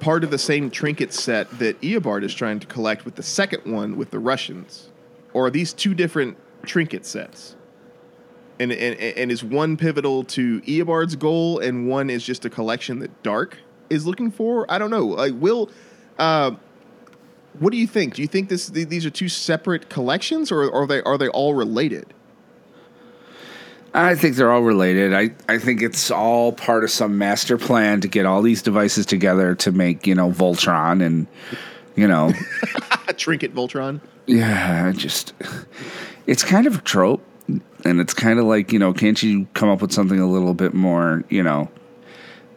part of the same trinket set that Eobard is trying to collect with the second one with the Russians? Or are these two different trinket sets? And, and, and is one pivotal to Eobard's goal and one is just a collection that Darhk is looking for? I don't know. Like, Will, uh, what do you think? Do you think this these are two separate collections, or are they are they all related? I think they're all related. I, I think it's all part of some master plan to get all these devices together to make, you know, Voltron and, you know, trinket Voltron. yeah, just, it's kind of a trope. And it's kind of like, you know, can't you come up with something a little bit more, you know,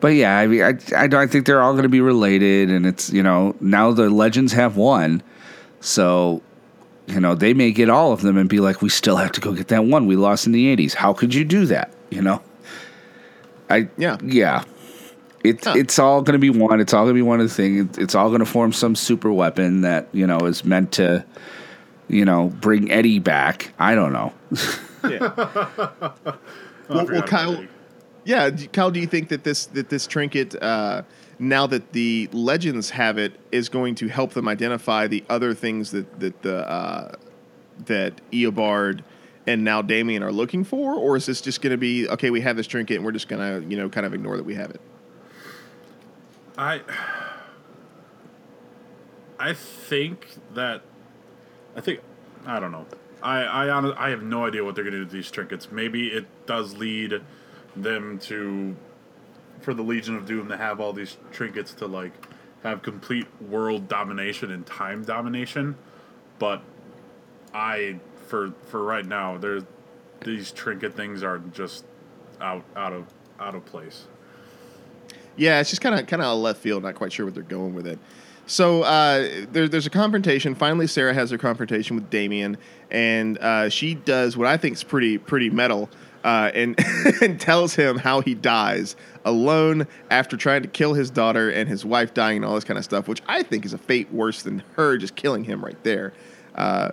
but yeah, I mean, I, I don't I think they're all going to be related. And it's, you know, now the legends have one. So, you know, they may get all of them and be like, we still have to go get that one we lost in the 80s. How could you do that? You know? I, Yeah. yeah. It, Huh. It's all going to be one. It's all going to be one of the things. It's all going to form some super weapon that, you know, is meant to, you know, bring Eddie back. I don't know. Yeah. Oh, I well, Kyle, Eddie. Yeah, Kyle, do you think that this that this trinket, uh, now that the legends have it, is going to help them identify the other things that that the uh, that Eobard and now Damien are looking for, or is this just going to be okay? We have this trinket, and we're just going to you know kind of ignore that we have it. I I think that I think I don't know. I I I have no idea what they're going to do with these trinkets. Maybe it does lead them to for the Legion of Doom to have all these trinkets to like have complete world domination and time domination. But I for for right now, there's these trinket things are just out out of out of place. Yeah, it's just kind of kind of left field. Not quite sure what they're going with it. So uh, there, there's a confrontation. Finally, Sarah has her confrontation with Damien, and uh, she does what I think is pretty pretty metal, uh, and and tells him how he dies alone after trying to kill his daughter and his wife dying and all this kind of stuff, which I think is a fate worse than her just killing him right there. Uh,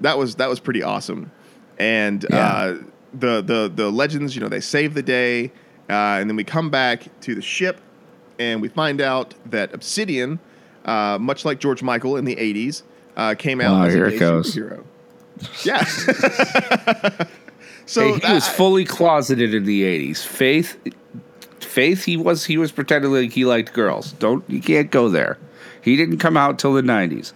that was that was pretty awesome, and Yeah. uh, the the the legends, you know, they save the day, uh, and then we come back to the ship, and we find out that Obsidian, uh, much like George Michael in the '80s, uh, came out Oh, as a superhero. Yeah. so Hey, he was that- fully closeted in the '80s. Faith, Faith, he was he was pretending like he liked girls. Don't you can't go there. He didn't come out till the '90s.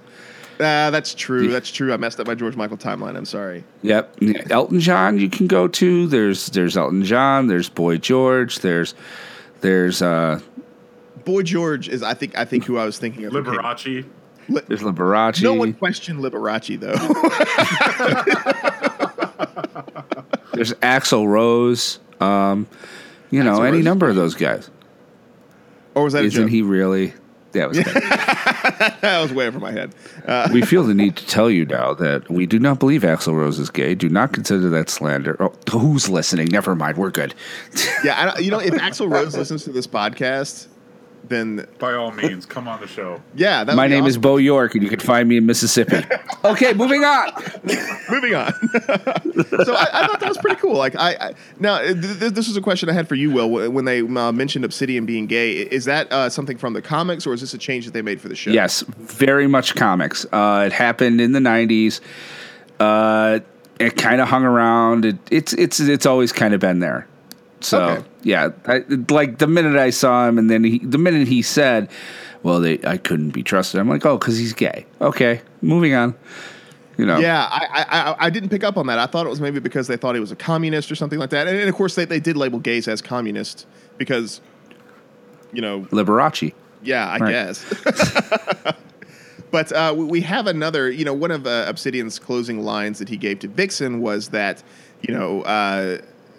Ah, that's true. That's true. I messed up my George Michael timeline. I'm sorry. Yep. Elton John you can go to. There's there's Elton John, there's Boy George, there's there's uh Boy George is I think I think who I was thinking of. Liberace. Li- there's Liberace. no one questioned Liberace though. There's Axl Rose. Um you know, Axl any Rose number of those guys. or was that a Isn't he really that was that was way over my head. Uh, We feel the need to tell you now that we do not believe Axl Rose is gay. Do not consider that slander. Oh, who's listening? Never mind. We're good. yeah, I, you know, if Axl Rose listens to this podcast, then By all means, come on the show. yeah, that My be name is. Bo York, and you can find me in Mississippi. okay, moving on. Moving on. so I, I thought that was pretty cool. Like I, I now th- th- this was a question I had for you, Will, when they uh, mentioned Obsidian being gay. Is that uh, something from the comics, or is this a change that they made for the show? Yes, very much comics. Uh, it happened in the '90s. Uh, it kind of hung around. It, it's it's it's always kind of been there. So Okay. yeah, I, like the minute I saw him, and then he, the minute he said, "Well, they, I couldn't be trusted," I'm like, "Oh, because he's gay." Okay, moving on. You know, Yeah, I, I I- didn't pick up on that. I thought it was maybe because they thought he was a communist or something like that. And, and of course, they, they did label gays as communists because, you know, Liberace. Yeah, I Right. guess. but uh, we- we have another. You know, one of uh, Obsidian's closing lines that he gave to Vixen was that, you know, uh,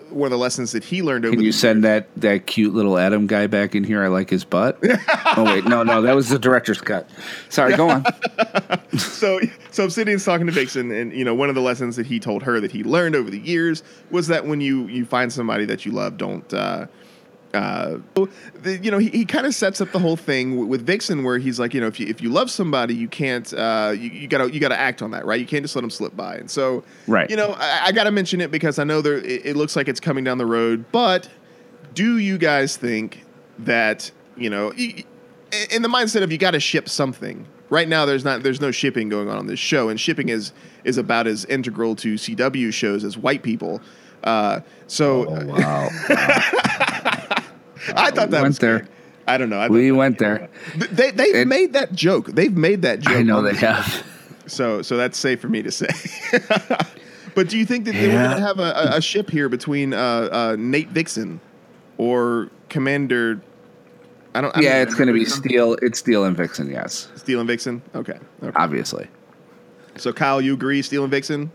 one of the lessons that he learned over. Can you send years- that that cute little Adam guy back in here? I like his butt. oh wait, no, no, that was the director's cut. Sorry, go on. so so Obsidian's talking to Vixen, and you know, one of the lessons that he told her that he learned over the years was that when you you find somebody that you love, don't. Uh, uh, you know, he, he kind of sets up the whole thing with Vixen, where he's like, you know, if you if you love somebody, you can't, uh, you, you gotta you gotta act on that, right? You can't just let them slip by. And so, Right. you know, I, I gotta mention it because I know there it, it looks like it's coming down the road, but do you guys think that you know, in the mindset of you got to ship something? Right now, there's not there's no shipping going on on this show, and shipping is is about as integral to CW shows as white people. Uh, so Oh, wow. I thought that went was there. good. I don't know. I we went there. th- they they've it- made that joke. They've made that joke. I know they have. So so that's safe for me to say. but do you think that they were going to have a, a, a ship here between uh, uh, Nate Vixen or Commander? I don't. I Yeah, don't it's going to be Steel. It's Steel and Vixen. Yes, Steel and Vixen. Okay. okay. obviously. So Kyle, you agree? Steel and Vixen.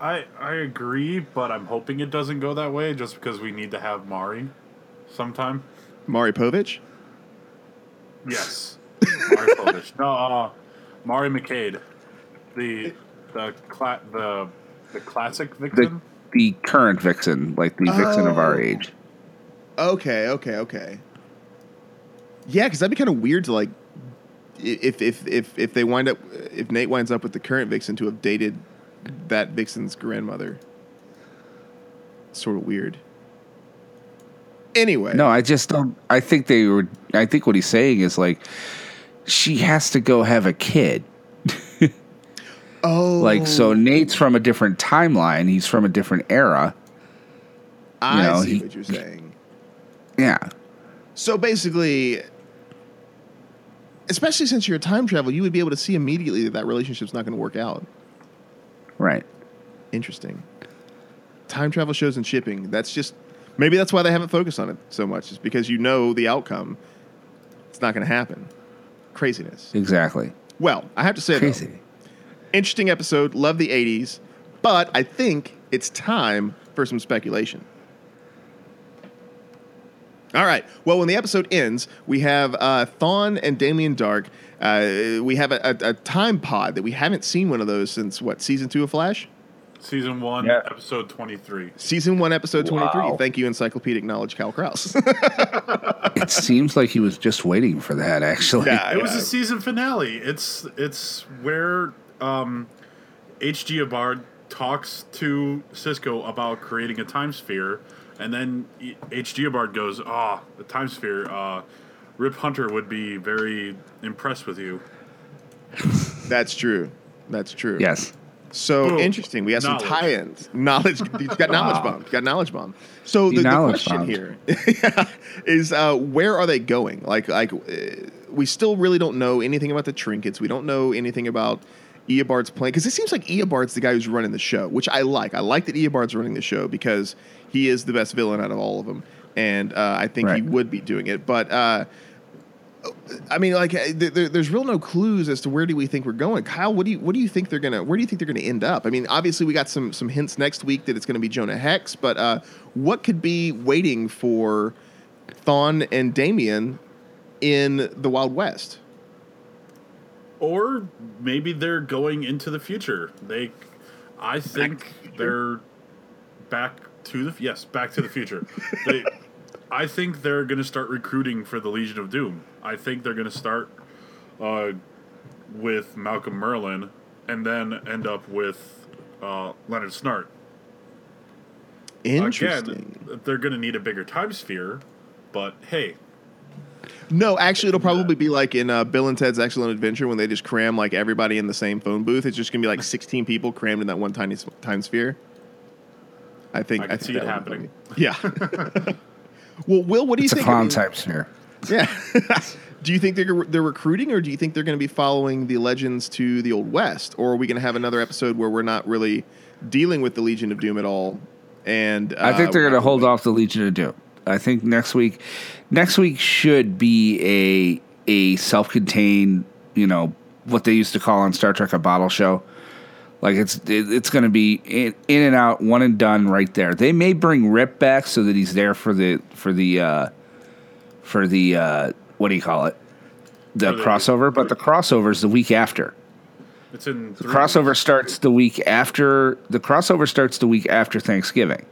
I I agree, but I'm hoping it doesn't go that way just because we need to have Mari sometime. Mari Povich. Yes. Mari Povich. No, uh, Mari McCabe. The the cla- the the classic Vixen. the current Vixen, like the Vixen of our Oh. age. Okay. Okay. Okay. Yeah, because that'd be kind of weird to like, if if if if they wind up if Nate winds up with the current Vixen to have dated that Vixen's grandmother. Sort of weird. Anyway. No, I just don't. I think they were. I think what he's saying is like, she has to go have a kid. Oh. Like, so Nate's from a different timeline. He's from a different era. I know, see he- what you're saying. Yeah. So basically, especially since you're a time travel, you would be able to see immediately that that relationship's not going to work out. Right. Interesting. Time travel shows and shipping. That's just maybe that's why they haven't focused on it so much. Is because you know the outcome. It's not going to happen. Craziness. Exactly. Well, I have to say, though, Crazy. interesting episode. Love the '80s, but I think it's time for some speculation. All right. Well, when the episode ends, we have uh, Thawne and Damien Darhk. Uh, we have a, a, a time pod that we haven't seen one of those since what season two of Flash? Season one, Yeah. episode twenty three. Season one, episode twenty-three. Wow. Thank you, encyclopedic knowledge, Cal Krause. It seems like he was just waiting for that. Actually. yeah, It was a season finale. It's it's where um, H.G. Eobard talks to Cisco about creating a time sphere, and then H.G. Eobard goes, "Ah, the time sphere. Uh, Rip Hunter would be very impressed with you." That's true. That's true. Yes. So Boom. interesting. We have Knowledge. some tie-ins. Knowledge. You got knowledge Wow. bomb. You got knowledge bomb. So You the, the question bombed. here is, uh, where are they going? Like, like uh, we still really don't know anything about the trinkets. We don't know anything about Eobard's plan because it seems like Eobard's the guy who's running the show, which I like. I like that Eobard's running the show because he is the best villain out of all of them, and uh, I think he would be doing it. But uh, I mean, like, uh, there, there- there's real no clues as to where do we think we're going. Kyle, what do you what do you think they're gonna where do you think they're gonna end up? I mean, obviously we got some some hints next week that it's gonna be Jonah Hex, but uh, what could be waiting for Thawne and Damien in the Wild West? Or maybe they're going into the future. They, I think they're back to the yes, back to the future. they, I think they're going to start recruiting for the Legion of Doom. I think they're going to start uh, with Malcolm Merlyn, and then end up with uh, Leonard Snart. Interesting. Again, they're going to need a bigger time sphere, but hey, No, actually, it'll probably be like in uh, Bill and Ted's Excellent Adventure when they just cram like everybody in the same phone booth. It's just gonna be like 16 people crammed in that one tiny time sphere. I think I can think see it that would be happening. Yeah. well, Will, what do you think? It's a? I clown mean, type. Yeah. do you think they're they're recruiting, or do you think they're going to be following the legends to the Old West, or are we going to have another episode where we're not really dealing with the Legion of Doom at all? And uh, I think they're going to hold off the Legion of Doom. I think next week, next week should be a a self contained, you know, what they used to call on Star Trek a bottle show. Like it's it's going to be in, in and out, one and done, right there. They may bring Rip back so that he's there for the for the uh, for the uh, what do you call it, the crossover. But the crossover is the week after. It's in The crossover starts the week after the crossover starts the week after Thanksgiving.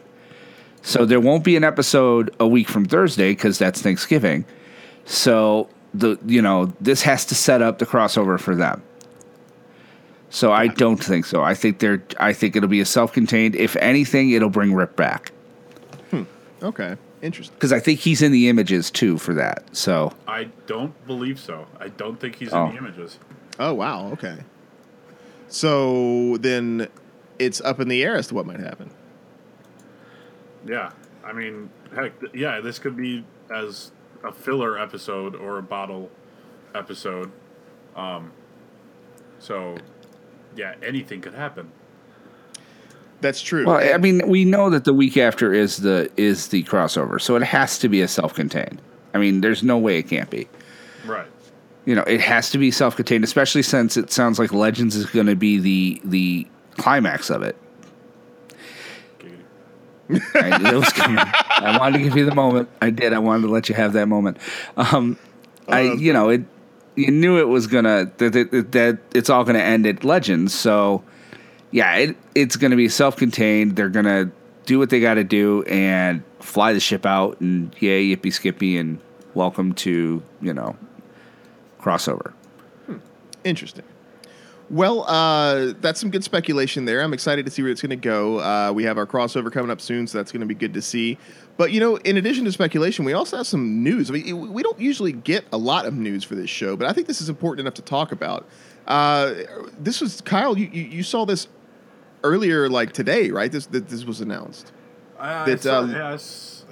So there won't be an episode a week from Thursday because that's Thanksgiving. So the you know this has to set up the crossover for them. So I don't think so. I think they're. I think it'll be a self-contained. If anything, it'll bring Rip back Okay, interesting. because I think he's in the images too for that. So I don't believe so. I don't think he's Oh. in the images. Oh wow, okay. So then it's up in the air as to what might happen. Yeah, I mean, heck, yeah, this could be as a filler episode or a bottle episode. Um, so, yeah, anything could happen. That's true. well, I mean, we know that the week after is the is the crossover, so it has to be a self-contained. I mean, there's no way it can't be. Right. you know, it has to be self-contained, especially since it sounds like Legends is going to be the the climax of it. I knew it was coming. I wanted to give you the moment. I did. I wanted to let you have that moment. Um, I, you know, it. You knew it was gonna that that, that it's all gonna end at Legends. So, yeah, it it's gonna be self-contained. They're gonna do what they got to do and fly the ship out and yay yippee skippy and welcome to you know crossover. Hmm. Interesting. Well, uh, that's some good speculation there. I'm excited to see where it's going to go. Uh, we have our crossover coming up soon, so that's going to be good to see. But you know, in addition to speculation, we also have some news. I mean, we don't usually get a lot of news for this show, but I think this is important enough to talk about. Uh, this was Kyle. You, you you saw this earlier, like today, right? This that this was announced. That, saw, uh, yeah,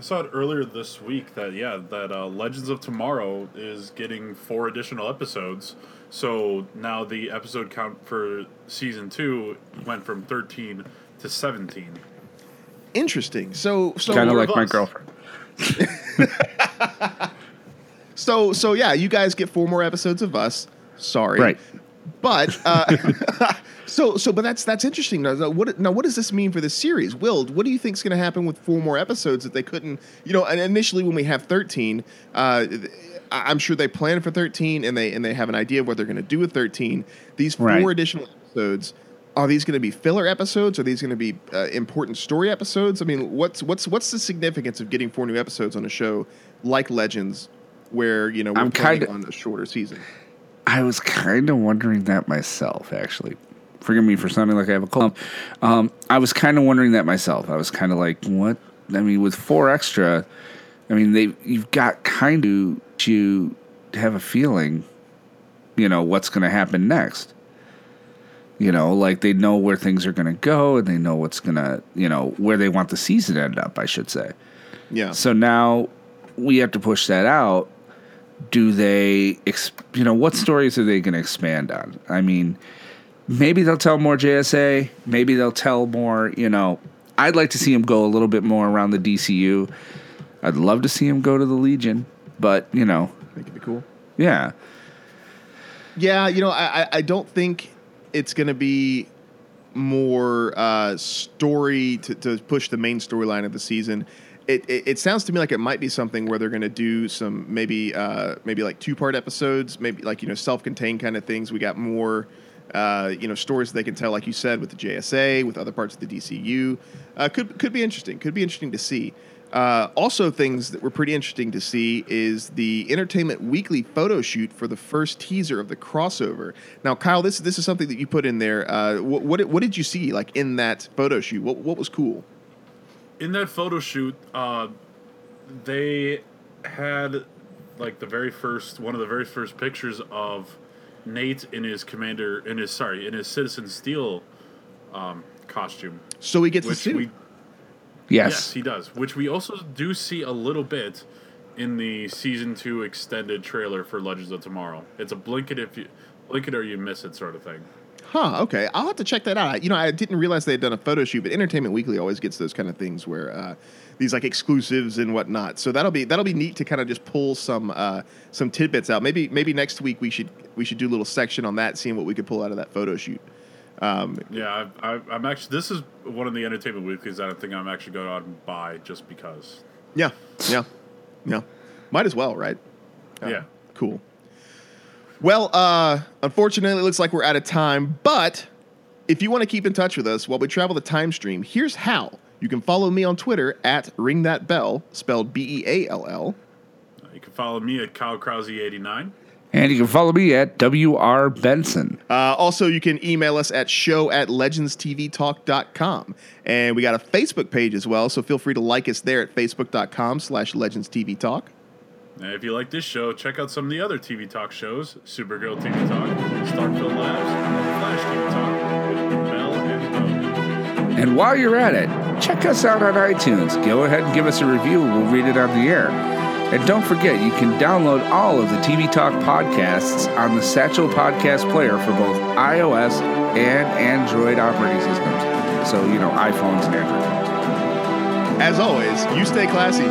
I, s- I saw it earlier this week that yeah that uh, Legends of Tomorrow is getting four additional episodes. So now the episode count for season two went from thirteen to seventeen. Interesting. So so Kind of like of my girlfriend. So so yeah, you guys get four more episodes of us. Sorry, Right. But uh, so so but that's that's interesting. Now now, what now what does this mean for this series? Will, what do you think is going to happen with four more episodes that they couldn't? You know, and initially when we have thirteen, uh, I'm sure they planned for thirteen and they and they have an idea of what they're going to do with thirteen. These four Right. additional episodes. Are these going to be filler episodes? Are these going to be uh, important story episodes? I mean, what's what's what's the significance of getting four new episodes on a show like Legends, where you know we're I'm kinda- on a shorter season? I was kind of wondering that myself, actually. Forgive me for sounding like I have a cold. Um, I was kind of wondering that myself. I was kind of like, what? I mean, with four extra, I mean, they you've got kind of to have a feeling, you know, what's going to happen next. You know, like they know where things are going to go and they know what's going to, you know, where they want the season to end up, I should say. Yeah. So now we have to push that out. Do they, ex- you know, what stories are they going to expand on? I mean, maybe they'll tell more JSA. Maybe they'll tell more, you know, I'd like to see him go a little bit more around the DCU. I'd love to see him go to the Legion, but, you know, think it'd be cool. yeah. Yeah, you know, I I- I don't think it's going to be more uh, story to, to push the main storyline of the season. It, it, it sounds to me like it might be something where they're going to do some maybe uh, maybe like two part episodes, maybe like you know self contained kind of things. We got more uh, you know stories they can tell, like you said, with the JSA, with other parts of the DCU. Uh, could could be interesting. Could be interesting to see. Uh, also, things that were pretty interesting to see is the Entertainment Weekly photo shoot for the first teaser of the crossover. Now, Kyle, this this is something that you put in there. Uh, what, what what did you see like in that photo shoot? What what was cool? In that photo shoot, uh, they had like the very first one of the very first pictures of Nate in his commander in his sorry in his Citizen Steel um, costume, So he gets the which suit. we yes Yes. he does, which we also do see a little bit in the season two extended trailer for Legends of Tomorrow. It's a blink it if you blink it or you miss it sort of thing. Huh. Okay. I'll have to check that out. You know, I didn't realize they had done a photo shoot, but Entertainment Weekly always gets those kind of things where uh, these like exclusives and whatnot. So that'll be that'll be neat to kind of just pull some uh, some tidbits out. Maybe maybe next week we should we should do a little section on that, seeing what we could pull out of that photo shoot. Um, Yeah, I, I, I'm actually this is one of the Entertainment Weeklies that I think I'm actually going to out and buy just because. yeah. Yeah. Yeah. Might as well, right? Uh, Yeah. Cool. Well, uh, unfortunately, it looks like we're out of time. But if you want to keep in touch with us while we travel the time stream, here's how. You can follow me on Twitter at Ring That Bell, spelled B E A L L. You can follow me at Kyle Krause89. And you can follow me at WR Benson. Uh, also, you can email us at show at legendstvtalk.com. And we got a Facebook page as well, so feel free to like us there at facebook.com slash legendstvtalk. And if you like this show, check out some of the other TV Talk shows Supergirl TV Talk, Starkville Labs, and Flash TV Talk, with Mel and Bo. And while you're at it, check us out on iTunes. Go ahead and give us a review. We'll read it on the air. And don't forget, you can download all of the TV Talk podcasts on the Satchel Podcast Player for both iOS and Android operating systems. So, you know, iPhones and Android phones. As always, you stay classy,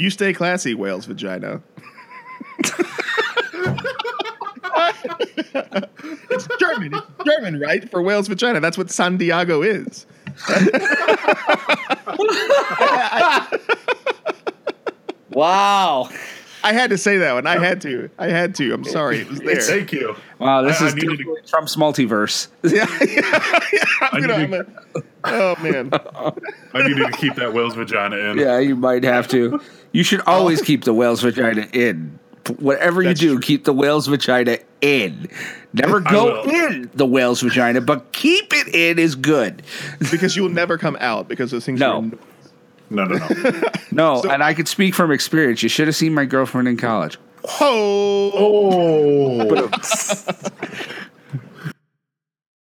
you stay classy, whale's vagina. it's German. It's German, right? For whale's vagina. That's what San Diego is. Wow. I had to say that one. I had to. I had to. I'm sorry. It was there. Thank you. Wow, this I- I is needed to- totally Trump's multiverse. yeah, yeah, yeah. I'm gonna, need I'm gonna- oh man. I needed to keep that whale's vagina in. Yeah, you might have to. You should always oh. keep the whale's vagina in. Whatever you That's do, true. keep the whale's vagina in. Never go in the whale's vagina, but keep it in is good. because you will never come out because those things No. are No, no, no. No, So- and I could speak from experience. You should have seen my girlfriend in college. oh, oh.